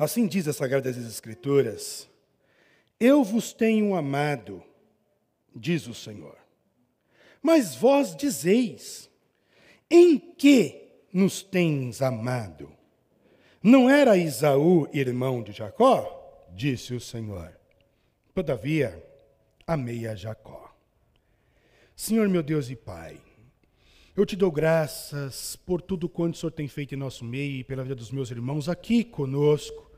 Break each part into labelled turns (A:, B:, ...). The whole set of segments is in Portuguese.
A: Assim diz as Sagradas Escrituras: Eu vos tenho amado, diz o Senhor. Mas vós dizeis: Em que nos tens amado? Não era Isaú irmão de Jacó? Disse o Senhor. Todavia, amei a Jacó. Senhor meu Deus e Pai, eu te dou graças por tudo quanto o Senhor tem feito em nosso meio e pela vida dos meus irmãos aqui conosco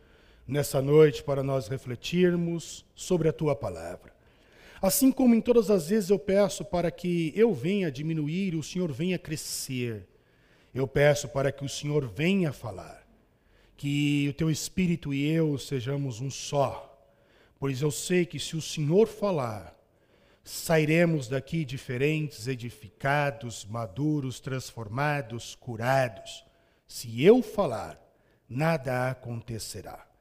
A: nessa noite para nós refletirmos sobre a tua palavra. Assim como em todas as vezes eu peço para que eu venha diminuir, o Senhor venha crescer. Eu peço para que o Senhor venha falar, que o teu espírito e eu sejamos um só. Pois eu sei que se o Senhor falar, sairemos daqui diferentes, edificados, maduros, transformados, curados. Se eu falar, nada acontecerá.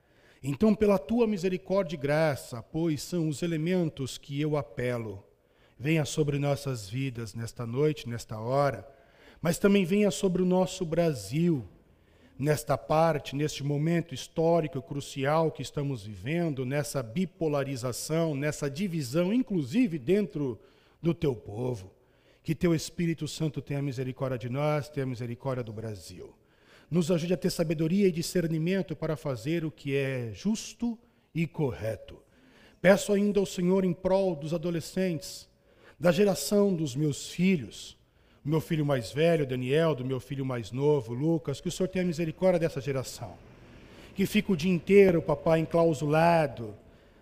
A: Então, pela tua misericórdia e graça, pois são os elementos que eu apelo, venha sobre nossas vidas nesta noite, nesta hora, mas também venha sobre o nosso Brasil, nesta parte, neste momento histórico crucial que estamos vivendo, nessa bipolarização, nessa divisão, inclusive dentro do teu povo. Que teu Espírito Santo tenha misericórdia de nós, tenha misericórdia do Brasil nos ajude a ter sabedoria e discernimento para fazer o que é justo e correto. Peço ainda ao Senhor em prol dos adolescentes, da geração dos meus filhos, do meu filho mais velho, Daniel, do meu filho mais novo, Lucas, que o Senhor tenha misericórdia dessa geração. Que fica o dia inteiro, papai, enclausulado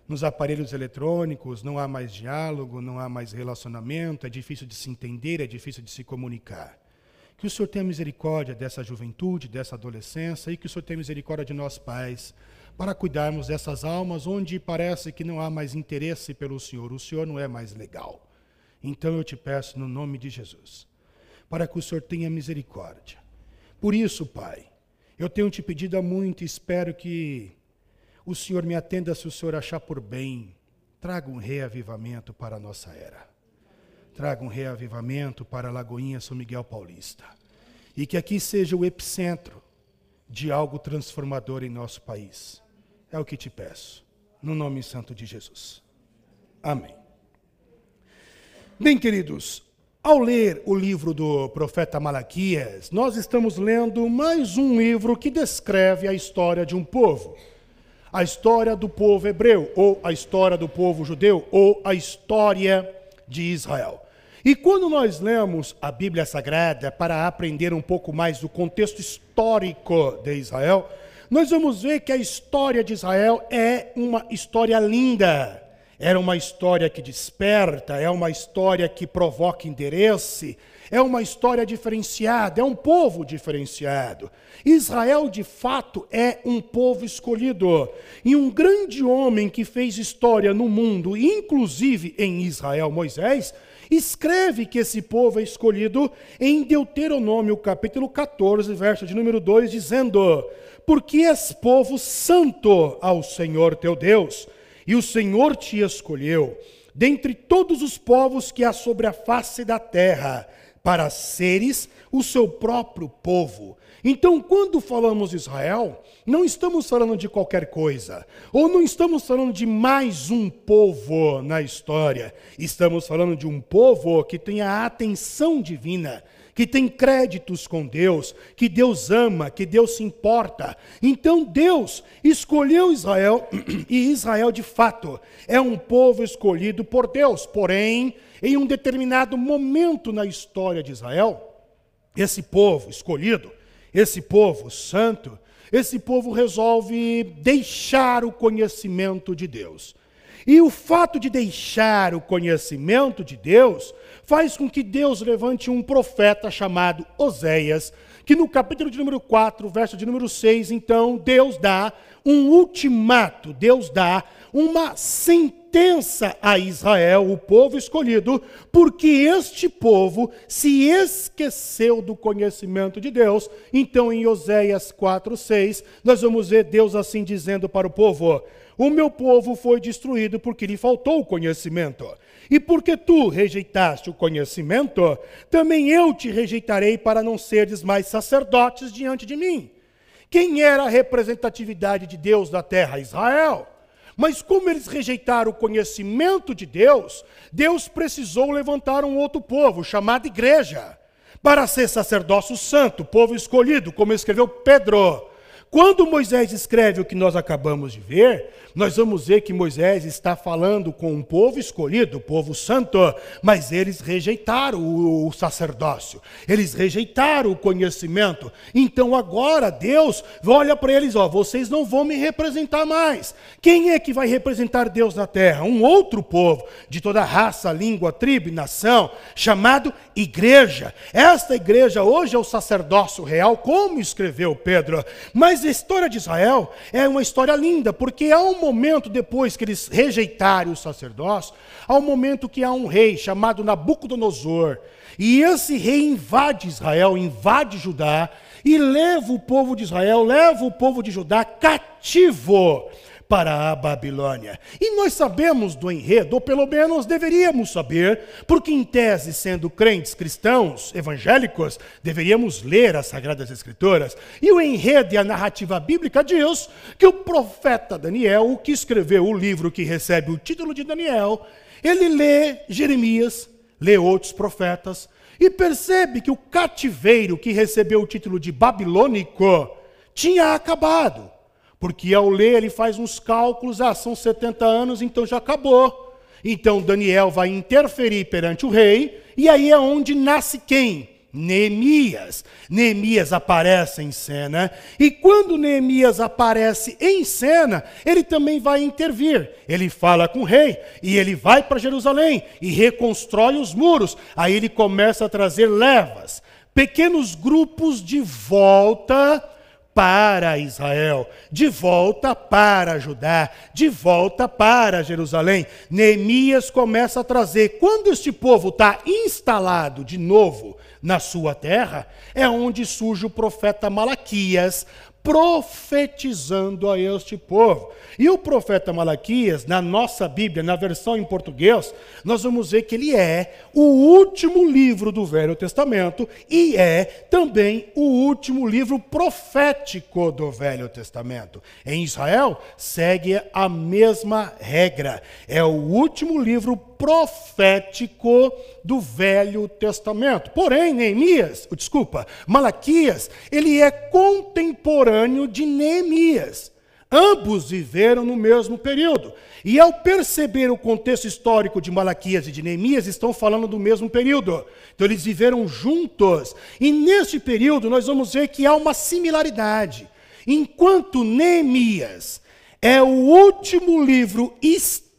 A: nos aparelhos eletrônicos, não há mais diálogo, não há mais relacionamento, é difícil de se entender, é difícil de se comunicar. Que o Senhor tenha misericórdia dessa juventude, dessa adolescência, e que o Senhor tenha misericórdia de nós pais, para cuidarmos dessas almas onde parece que não há mais interesse pelo Senhor, o Senhor não é mais legal. Então eu te peço no nome de Jesus, para que o Senhor tenha misericórdia. Por isso, Pai, eu tenho te pedido há muito e espero que o Senhor me atenda se o Senhor achar por bem. Traga um reavivamento para a nossa era traga um reavivamento para a Lagoinha São Miguel Paulista. E que aqui seja o epicentro de algo transformador em nosso país. É o que te peço, no nome santo de Jesus. Amém. Bem, queridos, ao ler o livro do profeta Malaquias, nós estamos lendo mais um livro que descreve a história de um povo. A história do povo hebreu, ou a história do povo judeu, ou a história de Israel. E quando nós lemos a Bíblia Sagrada para aprender um pouco mais do contexto histórico de Israel, nós vamos ver que a história de Israel é uma história linda. Era uma história que desperta, é uma história que provoca interesse, é uma história diferenciada, é um povo diferenciado. Israel, de fato, é um povo escolhido. E um grande homem que fez história no mundo, inclusive em Israel, Moisés, escreve que esse povo é escolhido em Deuteronômio, capítulo 14, verso de número 2, dizendo: Porque és povo santo ao Senhor teu Deus, e o Senhor te escolheu dentre todos os povos que há sobre a face da terra, para seres o seu próprio povo então, quando falamos Israel, não estamos falando de qualquer coisa, ou não estamos falando de mais um povo na história. Estamos falando de um povo que tem a atenção divina, que tem créditos com Deus, que Deus ama, que Deus se importa. Então Deus escolheu Israel, e Israel de fato é um povo escolhido por Deus. Porém, em um determinado momento na história de Israel, esse povo escolhido esse povo santo, esse povo resolve deixar o conhecimento de Deus. E o fato de deixar o conhecimento de Deus faz com que Deus levante um profeta chamado Oséias, que no capítulo de número 4, verso de número 6, então, Deus dá um ultimato, Deus dá uma sentença a Israel, o povo escolhido, porque este povo se esqueceu do conhecimento de Deus. Então, em Oséias 4:6, nós vamos ver Deus assim dizendo para o povo: O meu povo foi destruído porque lhe faltou o conhecimento. E porque tu rejeitaste o conhecimento, também eu te rejeitarei para não seres mais sacerdotes diante de mim. Quem era a representatividade de Deus da terra? Israel. Mas como eles rejeitaram o conhecimento de Deus, Deus precisou levantar um outro povo, chamado igreja, para ser sacerdócio santo, povo escolhido, como escreveu Pedro. Quando Moisés escreve o que nós acabamos de ver, nós vamos ver que Moisés está falando com um povo escolhido, o povo santo, mas eles rejeitaram o sacerdócio, eles rejeitaram o conhecimento. Então agora Deus olha para eles: ó, vocês não vão me representar mais. Quem é que vai representar Deus na terra? Um outro povo, de toda raça, língua, tribo e nação, chamado igreja. Esta igreja hoje é o sacerdócio real, como escreveu Pedro. Mas a história de Israel é uma história linda, porque há um momento depois que eles rejeitarem o sacerdócio, há um momento que há um rei chamado Nabucodonosor. E esse rei invade Israel, invade Judá e leva o povo de Israel, leva o povo de Judá cativo para a Babilônia. E nós sabemos do enredo, ou pelo menos deveríamos saber, porque em tese, sendo crentes cristãos, evangélicos, deveríamos ler as Sagradas Escrituras. E o enredo e a narrativa bíblica diz que o profeta Daniel, o que escreveu o livro que recebe o título de Daniel, ele lê Jeremias, lê outros profetas, e percebe que o cativeiro que recebeu o título de babilônico tinha acabado. Porque ao ler ele faz uns cálculos, ah, são 70 anos, então já acabou. Então Daniel vai interferir perante o rei, e aí é onde nasce quem? Neemias. Neemias aparece em cena, e quando Neemias aparece em cena, ele também vai intervir. Ele fala com o rei, e ele vai para Jerusalém e reconstrói os muros. Aí ele começa a trazer levas, pequenos grupos de volta para Israel, de volta para Judá, de volta para Jerusalém. Neemias começa a trazer, quando este povo está instalado de novo na sua terra, é onde surge o profeta Malaquias profetizando a este povo. E o profeta Malaquias, na nossa Bíblia, na versão em português, nós vamos ver que ele é o último livro do Velho Testamento e é também o último livro profético do Velho Testamento. Em Israel, segue a mesma regra. É o último livro profético do Velho Testamento. Porém, Neemias, desculpa, Malaquias, ele é contemporâneo de Neemias. Ambos viveram no mesmo período. E ao perceber o contexto histórico de Malaquias e de Neemias, estão falando do mesmo período. Então eles viveram juntos. E neste período nós vamos ver que há uma similaridade. Enquanto Neemias é o último livro histórico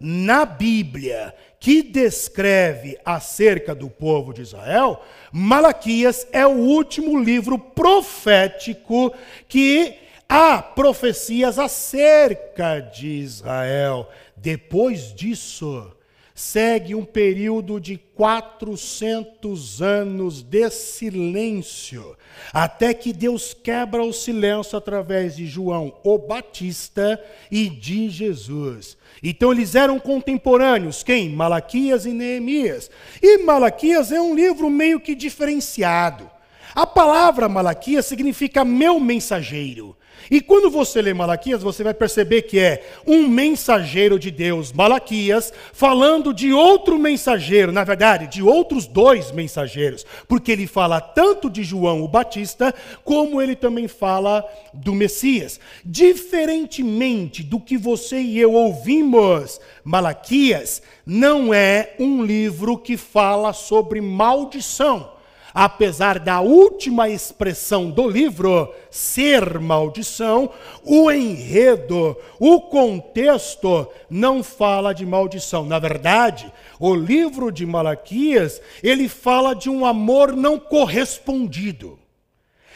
A: na Bíblia que descreve acerca do povo de Israel, Malaquias é o último livro profético que há profecias acerca de Israel. Depois disso, segue um período de 400 anos de silêncio, até que Deus quebra o silêncio através de João o Batista e de Jesus. Então eles eram contemporâneos, quem? Malaquias e Neemias. E Malaquias é um livro meio que diferenciado. A palavra Malaquias significa meu mensageiro. E quando você lê Malaquias, você vai perceber que é um mensageiro de Deus, Malaquias, falando de outro mensageiro, na verdade, de outros dois mensageiros, porque ele fala tanto de João o Batista, como ele também fala do Messias. Diferentemente do que você e eu ouvimos, Malaquias não é um livro que fala sobre maldição apesar da última expressão do livro ser maldição, o enredo, o contexto não fala de maldição. Na verdade, o livro de Malaquias, ele fala de um amor não correspondido.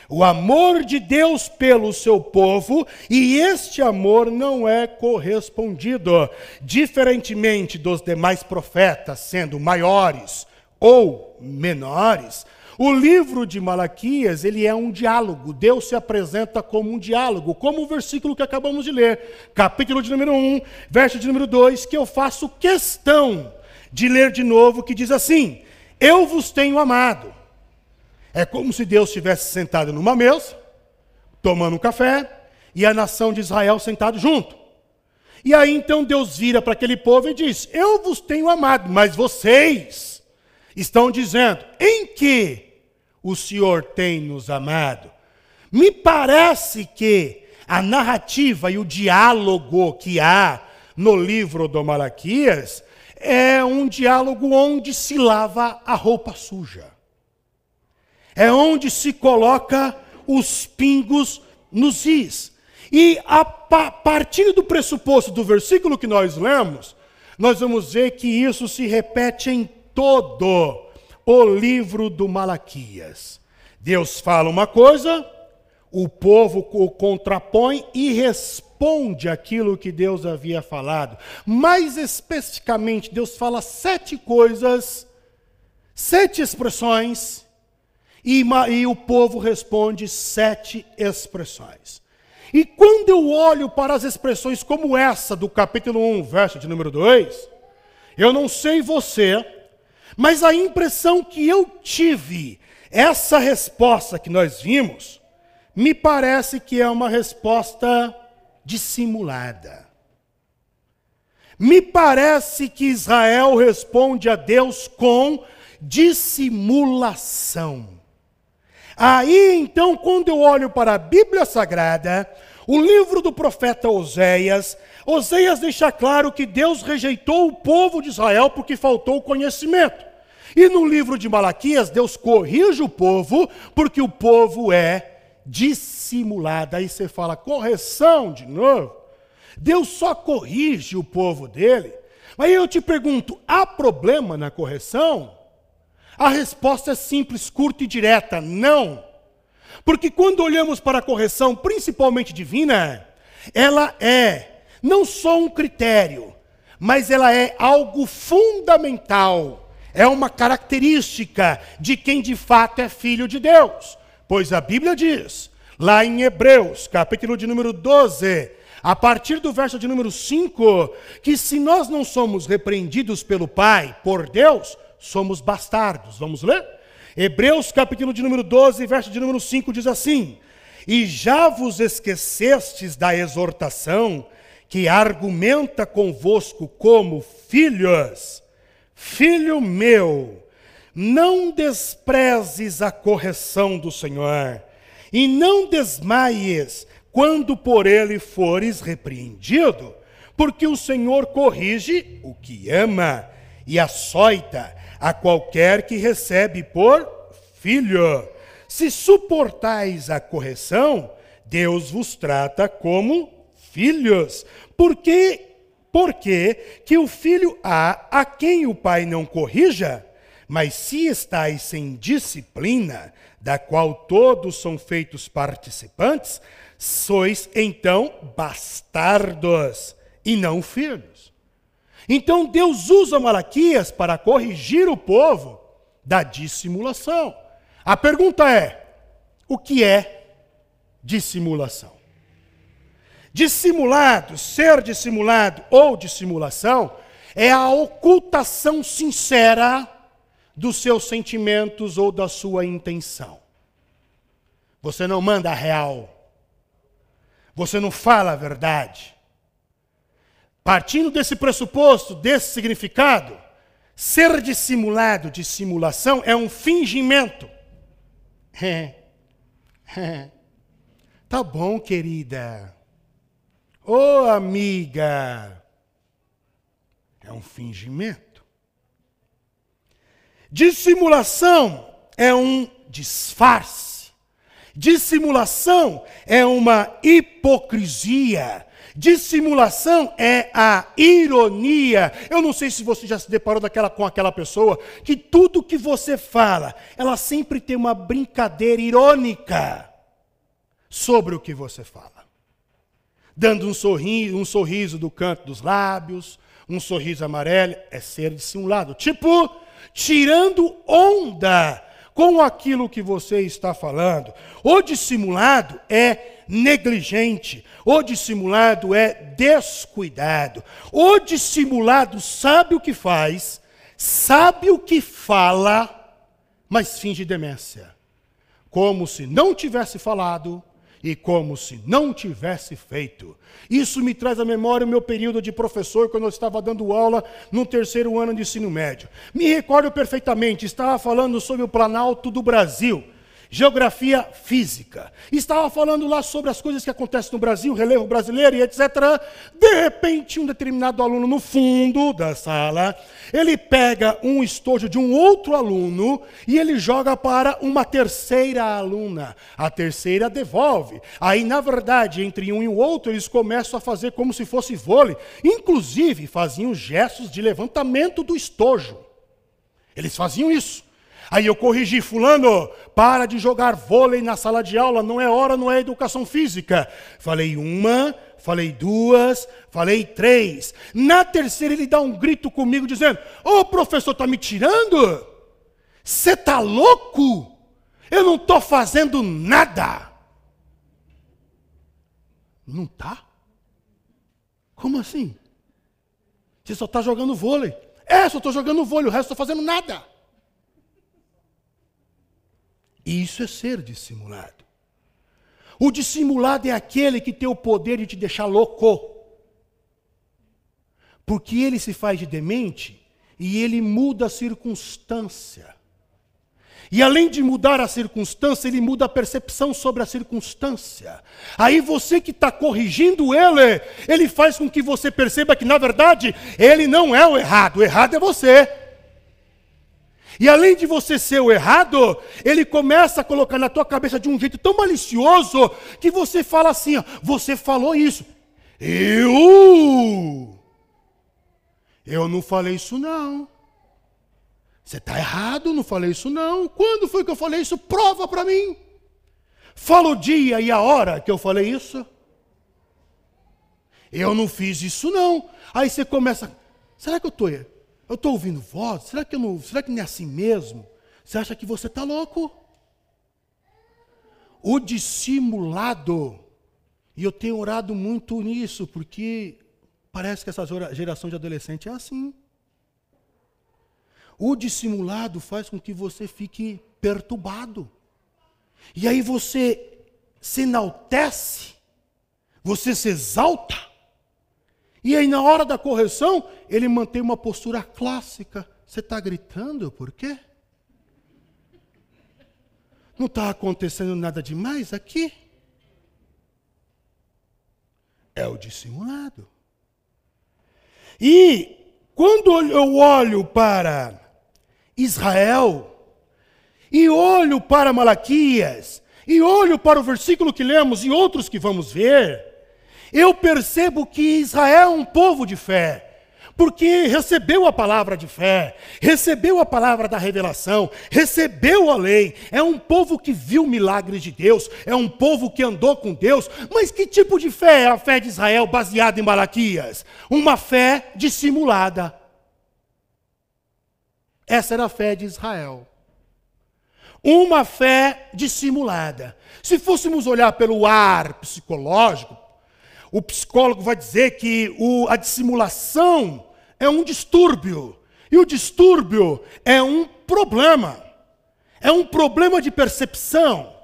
A: O amor de Deus pelo seu povo, e este amor não é correspondido, diferentemente dos demais profetas, sendo maiores ou menores, o livro de Malaquias, ele é um diálogo. Deus se apresenta como um diálogo, como o versículo que acabamos de ler, capítulo de número 1, verso de número 2, que eu faço questão de ler de novo, que diz assim: Eu vos tenho amado. É como se Deus estivesse sentado numa mesa, tomando um café, e a nação de Israel sentado junto. E aí então Deus vira para aquele povo e diz: Eu vos tenho amado, mas vocês estão dizendo: Em que o Senhor tem nos amado? Me parece que a narrativa e o diálogo que há no livro do Malaquias é um diálogo onde se lava a roupa suja. É onde se coloca os pingos nos is. E a partir do pressuposto do versículo que nós lemos, nós vamos ver que isso se repete em todo o livro do Malaquias. Deus fala uma coisa, o povo o contrapõe e responde aquilo que Deus havia falado. Mais especificamente, Deus fala sete coisas, sete expressões, e, e o povo responde sete expressões. E quando eu olho para as expressões como essa do capítulo 1, verso de número 2, eu não sei você, mas a impressão que eu tive, essa resposta que nós vimos, me parece que é uma resposta dissimulada. Me parece que Israel responde a Deus com dissimulação. Aí então, quando eu olho para a Bíblia Sagrada, o livro do profeta Oséias, Oséias deixa claro que Deus rejeitou o povo de Israel porque faltou conhecimento. E no livro de Malaquias, Deus corrige o povo porque o povo é dissimulado. Aí você fala, correção de novo. Deus só corrige o povo dele. Mas eu te pergunto, há problema na correção? A resposta é simples, curta e direta: não. Porque quando olhamos para a correção, principalmente divina, ela é não só um critério, mas ela é algo fundamental. É uma característica de quem de fato é filho de Deus. Pois a Bíblia diz, lá em Hebreus, capítulo de número 12, a partir do verso de número 5, que se nós não somos repreendidos pelo Pai, por Deus, somos bastardos. Vamos ler? Hebreus, capítulo de número 12, verso de número 5 diz assim: E já vos esquecestes da exortação que argumenta convosco como filhos. Filho meu, não desprezes a correção do Senhor, e não desmaies quando por ele fores repreendido, porque o Senhor corrige o que ama e açoita a qualquer que recebe por filho. Se suportais a correção, Deus vos trata como filhos. Porque porque que o filho há a quem o pai não corrija? Mas se estáis sem disciplina, da qual todos são feitos participantes, sois então bastardos e não filhos. Então Deus usa Malaquias para corrigir o povo da dissimulação. A pergunta é: o que é dissimulação? Dissimulado, ser dissimulado ou dissimulação é a ocultação sincera dos seus sentimentos ou da sua intenção. Você não manda a real. Você não fala a verdade. Partindo desse pressuposto, desse significado, ser dissimulado, dissimulação, é um fingimento. Tá bom, querida. Ô, oh, amiga. É um fingimento. Dissimulação é um disfarce. Dissimulação é uma hipocrisia Dissimulação é a ironia. Eu não sei se você já se deparou daquela, com aquela pessoa que tudo que você fala, ela sempre tem uma brincadeira irônica sobre o que você fala. Dando um sorriso, um sorriso do canto dos lábios, um sorriso amarelo, é ser dissimulado. Tipo, tirando onda com aquilo que você está falando. O dissimulado é negligente, o dissimulado é descuidado. O dissimulado sabe o que faz, sabe o que fala, mas finge demência. Como se não tivesse falado e como se não tivesse feito. Isso me traz à memória o meu período de professor, quando eu estava dando aula no terceiro ano de ensino médio. Me recordo perfeitamente, estava falando sobre o Planalto do Brasil geografia física. Estava falando lá sobre as coisas que acontecem no Brasil, relevo brasileiro e etc. De repente, um determinado aluno no fundo da sala, ele pega um estojo de um outro aluno e ele joga para uma terceira aluna. A terceira devolve. Aí, na verdade, entre um e o outro, eles começam a fazer como se fosse vôlei. Inclusive, faziam gestos de levantamento do estojo. Eles faziam isso. Aí eu corrigi, fulano, para de jogar vôlei na sala de aula, não é hora, não é educação física. Falei uma, falei duas, falei três. Na terceira ele dá um grito comigo dizendo: Ô oh, professor, está me tirando? Você está louco? Eu não estou fazendo nada. Não está? Como assim? Você só está jogando vôlei. É, só estou jogando vôlei, o resto estou fazendo nada. Isso é ser dissimulado. O dissimulado é aquele que tem o poder de te deixar louco. Porque ele se faz de demente e ele muda a circunstância. E além de mudar a circunstância, ele muda a percepção sobre a circunstância. Aí você que está corrigindo ele, ele faz com que você perceba que, na verdade, ele não é o errado, o errado é você. E além de você ser o errado, ele começa a colocar na tua cabeça de um jeito tão malicioso que você fala assim: ó, você falou isso. Eu? Eu não falei isso não. Você está errado, não falei isso não. Quando foi que eu falei isso? Prova para mim. Fala o dia e a hora que eu falei isso. Eu não fiz isso não. Aí você começa, será que eu estou eu estou ouvindo voz? Será que, não, será que não é assim mesmo? Você acha que você está louco? O dissimulado, e eu tenho orado muito nisso, porque parece que essa geração de adolescente é assim. O dissimulado faz com que você fique perturbado. E aí você se enaltece, você se exalta, e aí, na hora da correção, ele mantém uma postura clássica. Você está gritando por quê? Não está acontecendo nada demais aqui? É o dissimulado. E quando eu olho para Israel, e olho para Malaquias, e olho para o versículo que lemos e outros que vamos ver, eu percebo que Israel é um povo de fé, porque recebeu a palavra de fé, recebeu a palavra da revelação, recebeu a lei, é um povo que viu milagres de Deus, é um povo que andou com Deus, mas que tipo de fé é a fé de Israel baseada em Malaquias? Uma fé dissimulada. Essa era a fé de Israel. Uma fé dissimulada. Se fôssemos olhar pelo ar psicológico, o psicólogo vai dizer que o, a dissimulação é um distúrbio. E o distúrbio é um problema. É um problema de percepção.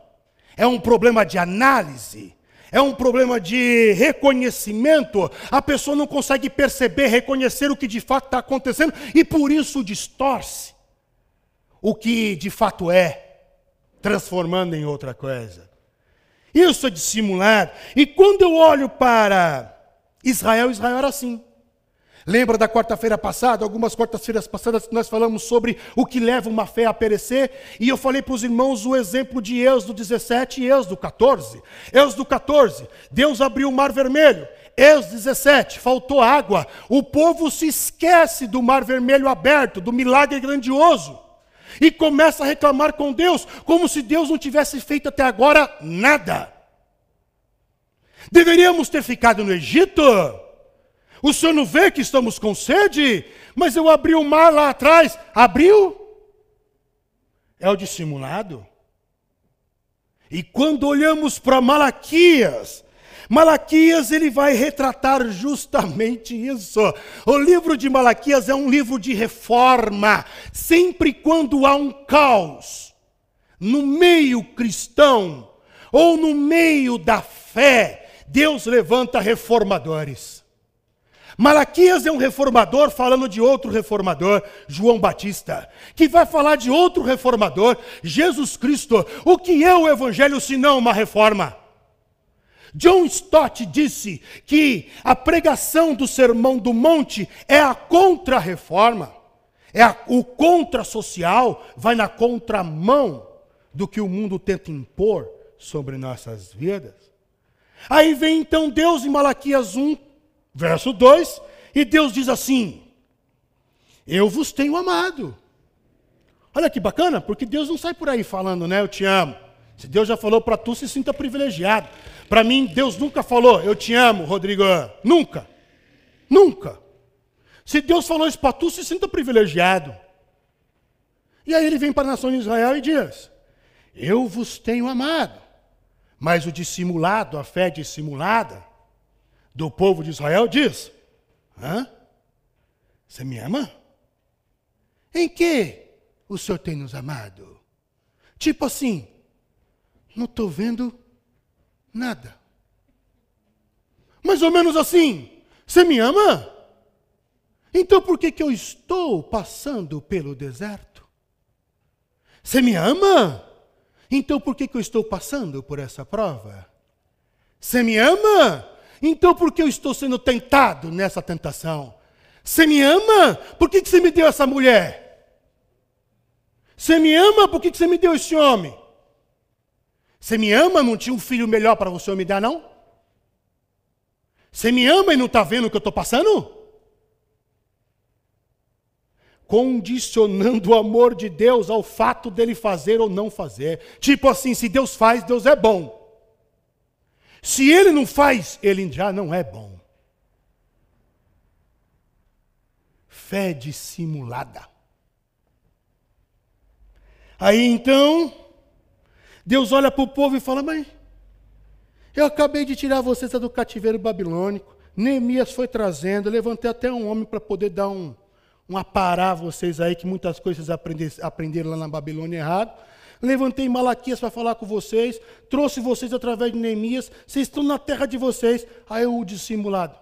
A: É um problema de análise. É um problema de reconhecimento. A pessoa não consegue perceber, reconhecer o que de fato está acontecendo e por isso distorce o que de fato é, transformando em outra coisa. Isso é dissimulado. E quando eu olho para Israel, Israel era assim. Lembra da quarta-feira passada, algumas quartas-feiras passadas, nós falamos sobre o que leva uma fé a perecer, e eu falei para os irmãos o exemplo de Êxodo 17 e Êxodo 14. Êxodo 14, Deus abriu o mar vermelho. Êxodo 17, faltou água. O povo se esquece do mar vermelho aberto, do milagre grandioso e começa a reclamar com Deus, como se Deus não tivesse feito até agora nada. Deveríamos ter ficado no Egito. O senhor não vê que estamos com sede? Mas eu abri o mar lá atrás. Abriu? É o dissimulado. E quando olhamos para Malaquias, Malaquias ele vai retratar justamente isso. O livro de Malaquias é um livro de reforma. Sempre quando há um caos no meio cristão, ou no meio da fé, Deus levanta reformadores. Malaquias é um reformador falando de outro reformador, João Batista, que vai falar de outro reformador, Jesus Cristo. O que é o evangelho se não uma reforma? John Stott disse que a pregação do Sermão do Monte é a contra-reforma, é a, o contra-social, vai na contramão do que o mundo tenta impor sobre nossas vidas. Aí vem então Deus em Malaquias 1, verso 2, e Deus diz assim: Eu vos tenho amado. Olha que bacana, porque Deus não sai por aí falando, né? Eu te amo. Se Deus já falou para tu, se sinta privilegiado. Para mim, Deus nunca falou, eu te amo, Rodrigo. Nunca. Nunca. Se Deus falou isso para tu, se sinta privilegiado. E aí ele vem para a nação de Israel e diz: Eu vos tenho amado. Mas o dissimulado, a fé dissimulada do povo de Israel diz: Hã? Você me ama? Em que o Senhor tem nos amado? Tipo assim, não estou vendo nada. Mais ou menos assim, você me ama? Então por que, que eu estou passando pelo deserto? Você me ama? Então por que, que eu estou passando por essa prova? Você me ama? Então por que eu estou sendo tentado nessa tentação? Você me ama? Por que, que você me deu essa mulher? Você me ama? Por que, que você me deu esse homem? Você me ama? Não tinha um filho melhor para você me dar, não? Você me ama e não está vendo o que eu estou passando? Condicionando o amor de Deus ao fato dele fazer ou não fazer. Tipo assim, se Deus faz, Deus é bom. Se ele não faz, ele já não é bom. Fé dissimulada. Aí então, Deus olha para o povo e fala: Mas eu acabei de tirar vocês do cativeiro babilônico. Neemias foi trazendo, levantei até um homem para poder dar um, um aparar vocês aí, que muitas coisas aprenderam lá na Babilônia errado. Levantei Malaquias para falar com vocês, trouxe vocês através de Neemias, vocês estão na terra de vocês. Aí o dissimulado.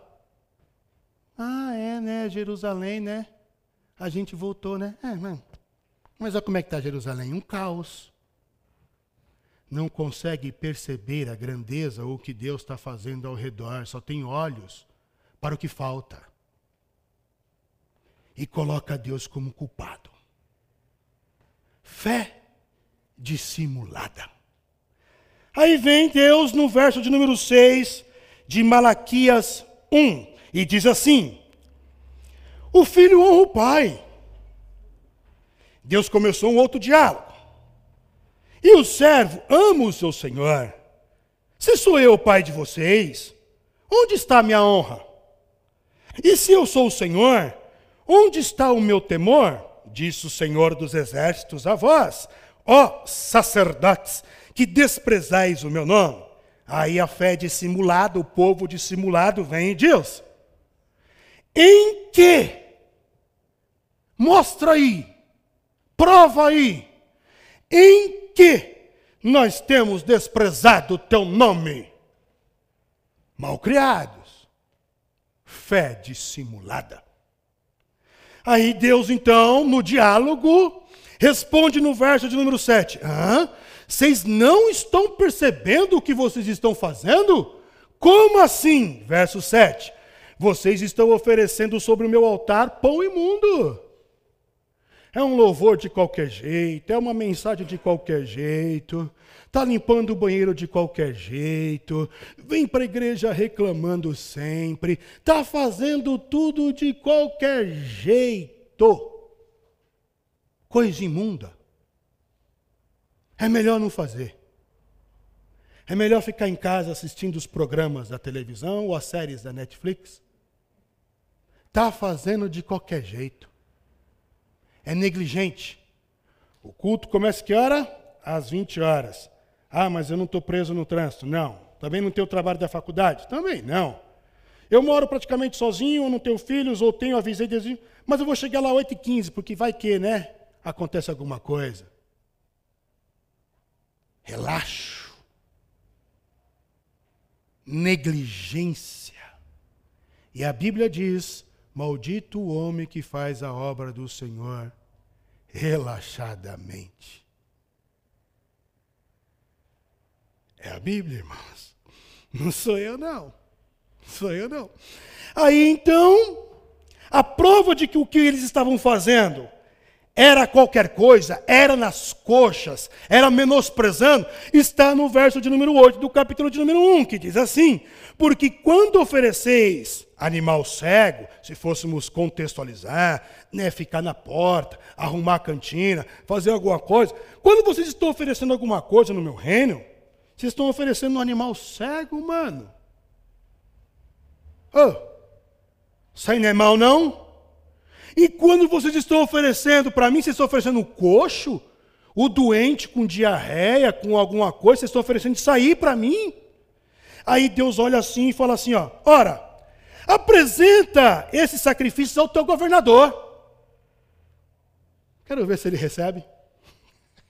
A: Ah, é, né? Jerusalém, né? A gente voltou, né? É, mas olha como é que está Jerusalém? Um caos não consegue perceber a grandeza ou o que Deus está fazendo ao redor, só tem olhos para o que falta. E coloca Deus como culpado. Fé dissimulada. Aí vem Deus no verso de número 6 de Malaquias 1 e diz assim: O filho honra o pai. Deus começou um outro diálogo. E o servo ama o seu senhor. Se sou eu o pai de vocês, onde está a minha honra? E se eu sou o Senhor, onde está o meu temor? Disse o Senhor dos exércitos a vós, ó sacerdotes, que desprezais o meu nome. Aí a fé dissimulada, o povo dissimulado vem e diz: Em que? Mostra aí, prova aí, em que nós temos desprezado o teu nome? Malcriados, fé dissimulada. Aí Deus, então, no diálogo, responde no verso de número 7: Hã? Vocês não estão percebendo o que vocês estão fazendo? Como assim? Verso 7. Vocês estão oferecendo sobre o meu altar pão imundo. É um louvor de qualquer jeito, é uma mensagem de qualquer jeito, está limpando o banheiro de qualquer jeito, vem para a igreja reclamando sempre, está fazendo tudo de qualquer jeito. Coisa imunda. É melhor não fazer. É melhor ficar em casa assistindo os programas da televisão ou as séries da Netflix. Está fazendo de qualquer jeito é negligente. O culto começa que hora? Às 20 horas. Ah, mas eu não estou preso no trânsito. Não. Também não tenho trabalho da faculdade? Também não. Eu moro praticamente sozinho, não tenho filhos, ou tenho, avisei, desde, mas eu vou chegar lá 8h15, porque vai que, né? Acontece alguma coisa. Relaxo. negligência. E a Bíblia diz: Maldito o homem que faz a obra do Senhor relaxadamente. É a Bíblia, irmãos. Não sou eu, não. Sou eu, não. Aí então, a prova de que o que eles estavam fazendo era qualquer coisa, era nas coxas, era menosprezando, está no verso de número 8 do capítulo de número 1, que diz assim: Porque quando ofereceis animal cego, se fôssemos contextualizar, né, ficar na porta, arrumar a cantina, fazer alguma coisa, quando vocês estão oferecendo alguma coisa no meu reino, vocês estão oferecendo um animal cego, mano. Oh, isso aí não é mal, não? E quando vocês estão oferecendo, para mim, vocês estão oferecendo o coxo, o doente com diarreia, com alguma coisa, vocês estão oferecendo isso aí para mim? Aí Deus olha assim e fala assim: ó, ora, apresenta esses sacrifícios ao teu governador. Quero ver se ele recebe.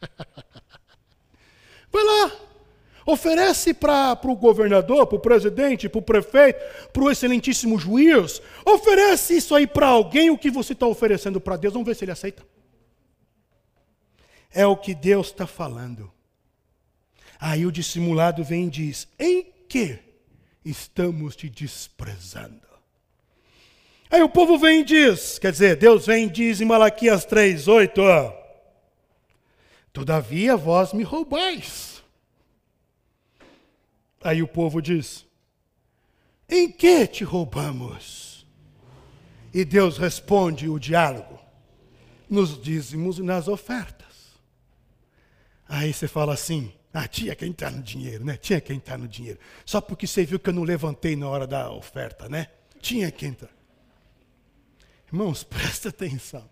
A: Vai lá. Oferece para o governador, para o presidente, para o prefeito, para o excelentíssimo juiz. Oferece isso aí para alguém, o que você está oferecendo para Deus. Vamos ver se ele aceita. É o que Deus está falando. Aí o dissimulado vem e diz: Em que estamos te desprezando? Aí o povo vem e diz, quer dizer, Deus vem e diz em Malaquias 3, 8, ó, Todavia vós me roubais Aí o povo diz: Em que te roubamos? E Deus responde o diálogo: Nos dízimos e nas ofertas. Aí você fala assim: Ah, tinha que entrar no dinheiro, né? Tinha que entrar no dinheiro. Só porque você viu que eu não levantei na hora da oferta, né? Tinha que entrar. Irmãos, presta atenção.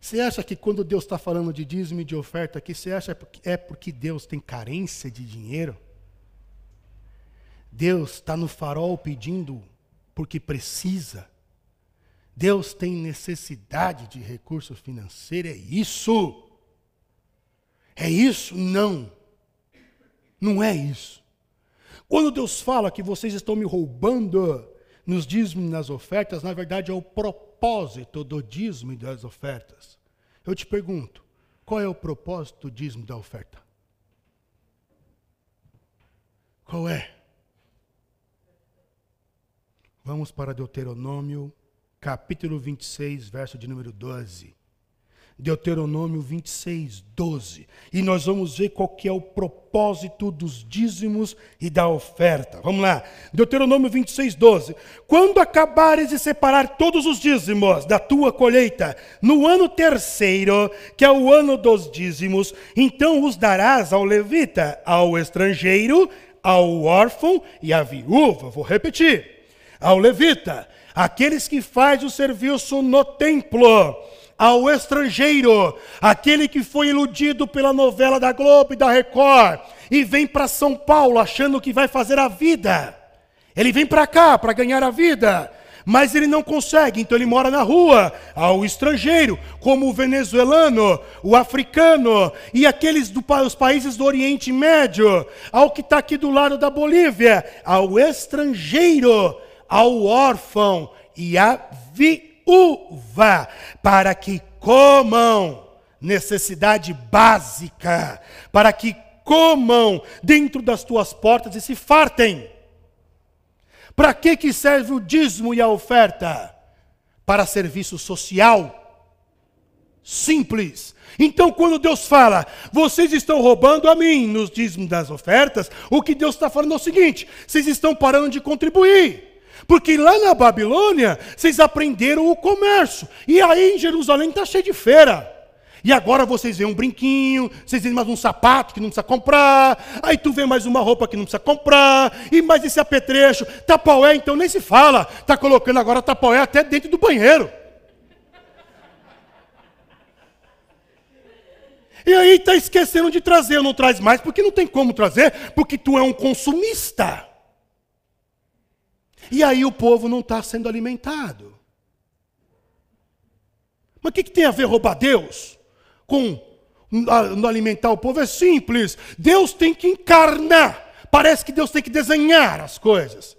A: Você acha que quando Deus está falando de dízimo e de oferta aqui, você acha que é porque Deus tem carência de dinheiro? Deus está no farol pedindo porque precisa. Deus tem necessidade de recurso financeiro, é isso. É isso? Não. Não é isso. Quando Deus fala que vocês estão me roubando nos dízimos e nas ofertas, na verdade é o propósito do dízimo e das ofertas. Eu te pergunto, qual é o propósito do dízimo e da oferta? Qual é? Vamos para Deuteronômio, capítulo 26, verso de número 12. Deuteronômio 26, 12. E nós vamos ver qual que é o propósito dos dízimos e da oferta. Vamos lá. Deuteronômio 26, 12. Quando acabares de separar todos os dízimos da tua colheita, no ano terceiro, que é o ano dos dízimos, então os darás ao levita, ao estrangeiro, ao órfão e à viúva. Vou repetir ao levita, aqueles que faz o serviço no templo, ao estrangeiro, aquele que foi iludido pela novela da Globo e da Record e vem para São Paulo achando que vai fazer a vida. Ele vem para cá para ganhar a vida, mas ele não consegue, então ele mora na rua, ao estrangeiro, como o venezuelano, o africano e aqueles dos países do Oriente Médio, ao que está aqui do lado da Bolívia, ao estrangeiro ao órfão e à viúva, para que comam necessidade básica, para que comam dentro das tuas portas e se fartem. Para que, que serve o dízimo e a oferta? Para serviço social. Simples. Então, quando Deus fala, vocês estão roubando a mim nos dízimos das ofertas, o que Deus está falando é o seguinte: vocês estão parando de contribuir. Porque lá na Babilônia, vocês aprenderam o comércio. E aí em Jerusalém está cheio de feira. E agora vocês veem um brinquinho, vocês veem mais um sapato que não precisa comprar, aí tu vê mais uma roupa que não precisa comprar, e mais esse apetrecho. Tapaué, então, nem se fala. Está colocando agora tapaué até dentro do banheiro. E aí está esquecendo de trazer, não traz mais, porque não tem como trazer, porque tu é um consumista. E aí o povo não está sendo alimentado. Mas o que, que, tem a ver roubar Deus com no alimentar o povo? É simples. Deus tem que encarnar Parece que Deus tem que desenhar as coisas.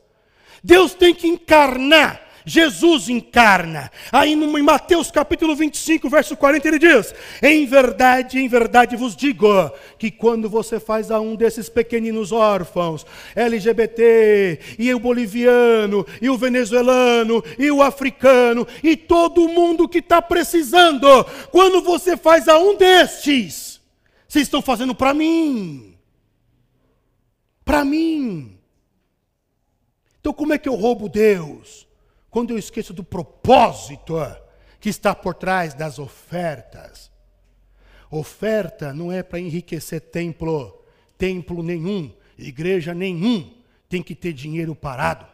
A: Deus tem que encarnar. Jesus encarna. Aí em Mateus capítulo 25, verso 40, ele diz: Em verdade, em verdade vos digo que quando você faz a um desses pequeninos órfãos, LGBT, e o boliviano, e o venezuelano, e o africano, e todo mundo que está precisando, quando você faz a um destes, vocês estão fazendo para mim. Para mim. Então, como é que eu roubo Deus? Quando eu esqueço do propósito que está por trás das ofertas. Oferta não é para enriquecer templo, templo nenhum, igreja nenhum tem que ter dinheiro parado.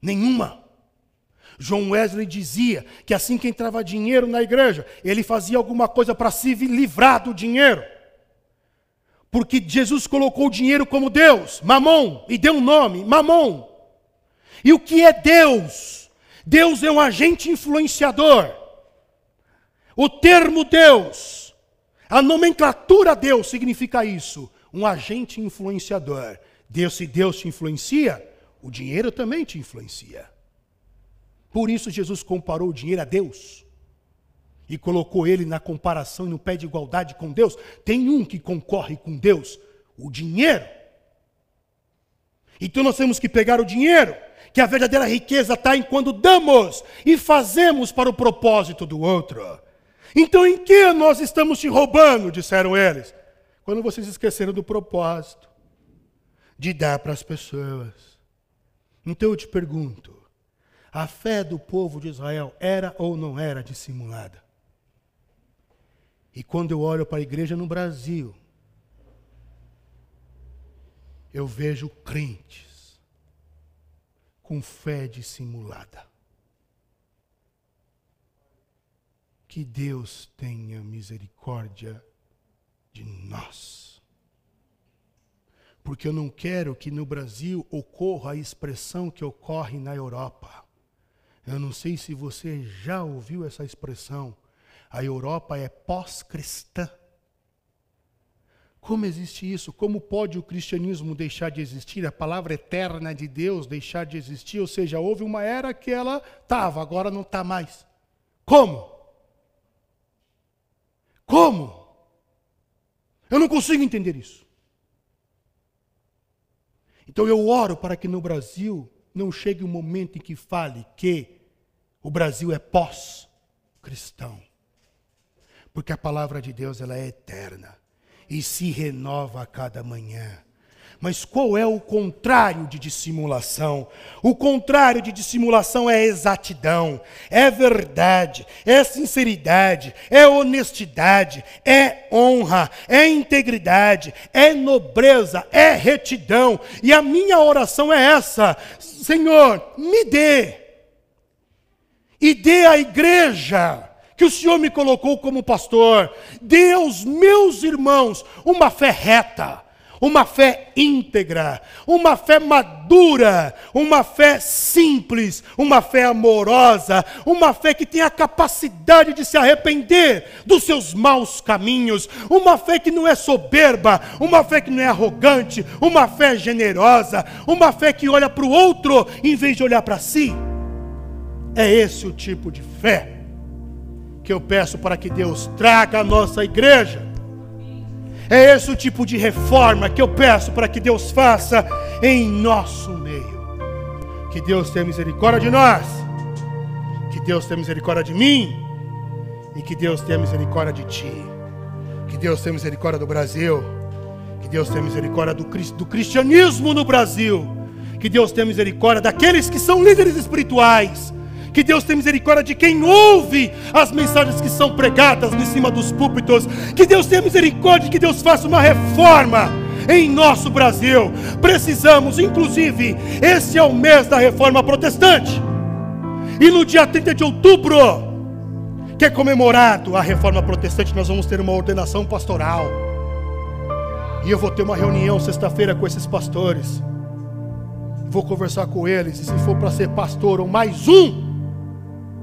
A: Nenhuma. João Wesley dizia que assim que entrava dinheiro na igreja, ele fazia alguma coisa para se livrar do dinheiro. Porque Jesus colocou o dinheiro como Deus, Mamon, e deu um nome, Mamon. E o que é Deus? Deus é um agente influenciador. O termo Deus, a nomenclatura Deus significa isso, um agente influenciador. Deus, se Deus te influencia, o dinheiro também te influencia. Por isso Jesus comparou o dinheiro a Deus e colocou ele na comparação e no pé de igualdade com Deus. Tem um que concorre com Deus, o dinheiro. Então nós temos que pegar o dinheiro que a verdadeira riqueza está em quando damos e fazemos para o propósito do outro. Então, em que nós estamos te roubando? disseram eles. Quando vocês esqueceram do propósito de dar para as pessoas. Então eu te pergunto: a fé do povo de Israel era ou não era dissimulada? E quando eu olho para a igreja no Brasil, eu vejo crentes com fé dissimulada. Que Deus tenha misericórdia de nós. Porque eu não quero que no Brasil ocorra a expressão que ocorre na Europa. Eu não sei se você já ouviu essa expressão. A Europa é pós-cristã. Como existe isso? Como pode o cristianismo deixar de existir? A palavra eterna de Deus deixar de existir? Ou seja, houve uma era que ela estava, agora não está mais. Como? Como? Eu não consigo entender isso. Então eu oro para que no Brasil não chegue o um momento em que fale que o Brasil é pós-cristão. Porque a palavra de Deus ela é eterna e se renova a cada manhã. Mas qual é o contrário de dissimulação? O contrário de dissimulação é exatidão, é verdade, é sinceridade, é honestidade, é honra, é integridade, é nobreza, é retidão. E a minha oração é essa: Senhor, me dê, e dê à igreja que o Senhor me colocou como pastor, dê aos meus irmãos uma fé reta, uma fé íntegra, uma fé madura, uma fé simples, uma fé amorosa, uma fé que tem a capacidade de se arrepender dos seus maus caminhos, uma fé que não é soberba, uma fé que não é arrogante, uma fé generosa, uma fé que olha para o outro em vez de olhar para si. É esse o tipo de fé que eu peço para que Deus traga à nossa igreja. É esse o tipo de reforma que eu peço para que Deus faça em nosso meio. Que Deus tenha misericórdia de nós. Que Deus tenha misericórdia de mim. E que Deus tenha misericórdia de ti. Que Deus tenha misericórdia do Brasil. Que Deus tenha misericórdia do, do cristianismo no Brasil. Que Deus tenha misericórdia daqueles que são líderes espirituais que Deus tenha misericórdia de quem ouve as mensagens que são pregadas em cima dos púlpitos. Que Deus tenha misericórdia, que Deus faça uma reforma em nosso Brasil. Precisamos, inclusive, esse é o mês da reforma protestante. E no dia 30 de outubro, que é comemorado a reforma protestante, nós vamos ter uma ordenação pastoral. E eu vou ter uma reunião sexta-feira com esses pastores. Vou conversar com eles. E se for para ser pastor ou mais um,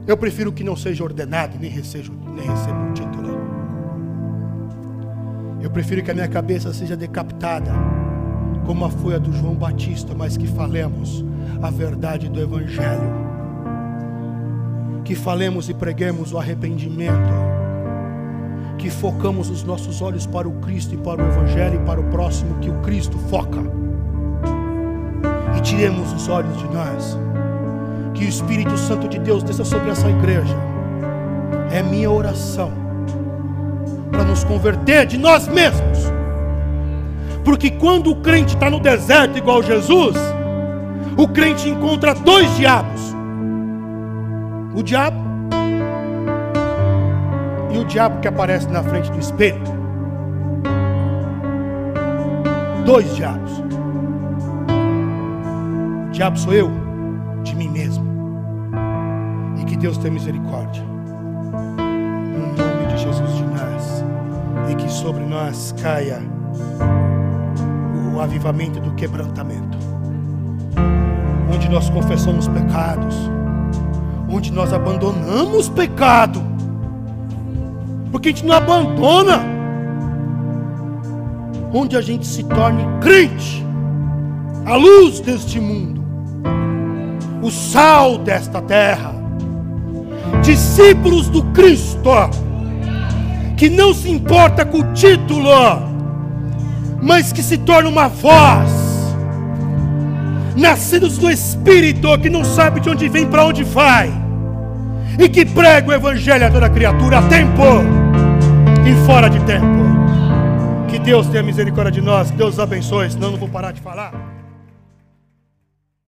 A: eu prefiro que não seja ordenado, nem receba, nem receba o título. Eu prefiro que a minha cabeça seja decapitada como a foi a do João Batista, mas que falemos a verdade do Evangelho. Que falemos e preguemos o arrependimento. Que focamos os nossos olhos para o Cristo e para o Evangelho e para o próximo que o Cristo foca. E tiremos os olhos de nós. Que o Espírito Santo de Deus desça sobre essa igreja. É minha oração para nos converter de nós mesmos porque quando o crente está no deserto igual Jesus, o crente encontra dois diabos: o diabo e o diabo que aparece na frente do espelho. Dois diabos. O diabo sou eu, de mim mesmo. Deus tenha misericórdia. No nome de Jesus de nós. E que sobre nós caia o avivamento do quebrantamento, onde nós confessamos pecados, onde nós abandonamos pecado, porque a gente não abandona, onde a gente se torne crente, a luz deste mundo, o sal desta terra, discípulos do Cristo, que não se importa com o título, mas que se torna uma voz, nascidos do Espírito, que não sabe de onde vem, para onde vai, e que prega o Evangelho a toda criatura, a tempo e fora de tempo. Que Deus tenha misericórdia de nós, que Deus abençoe, senão não vou parar de falar.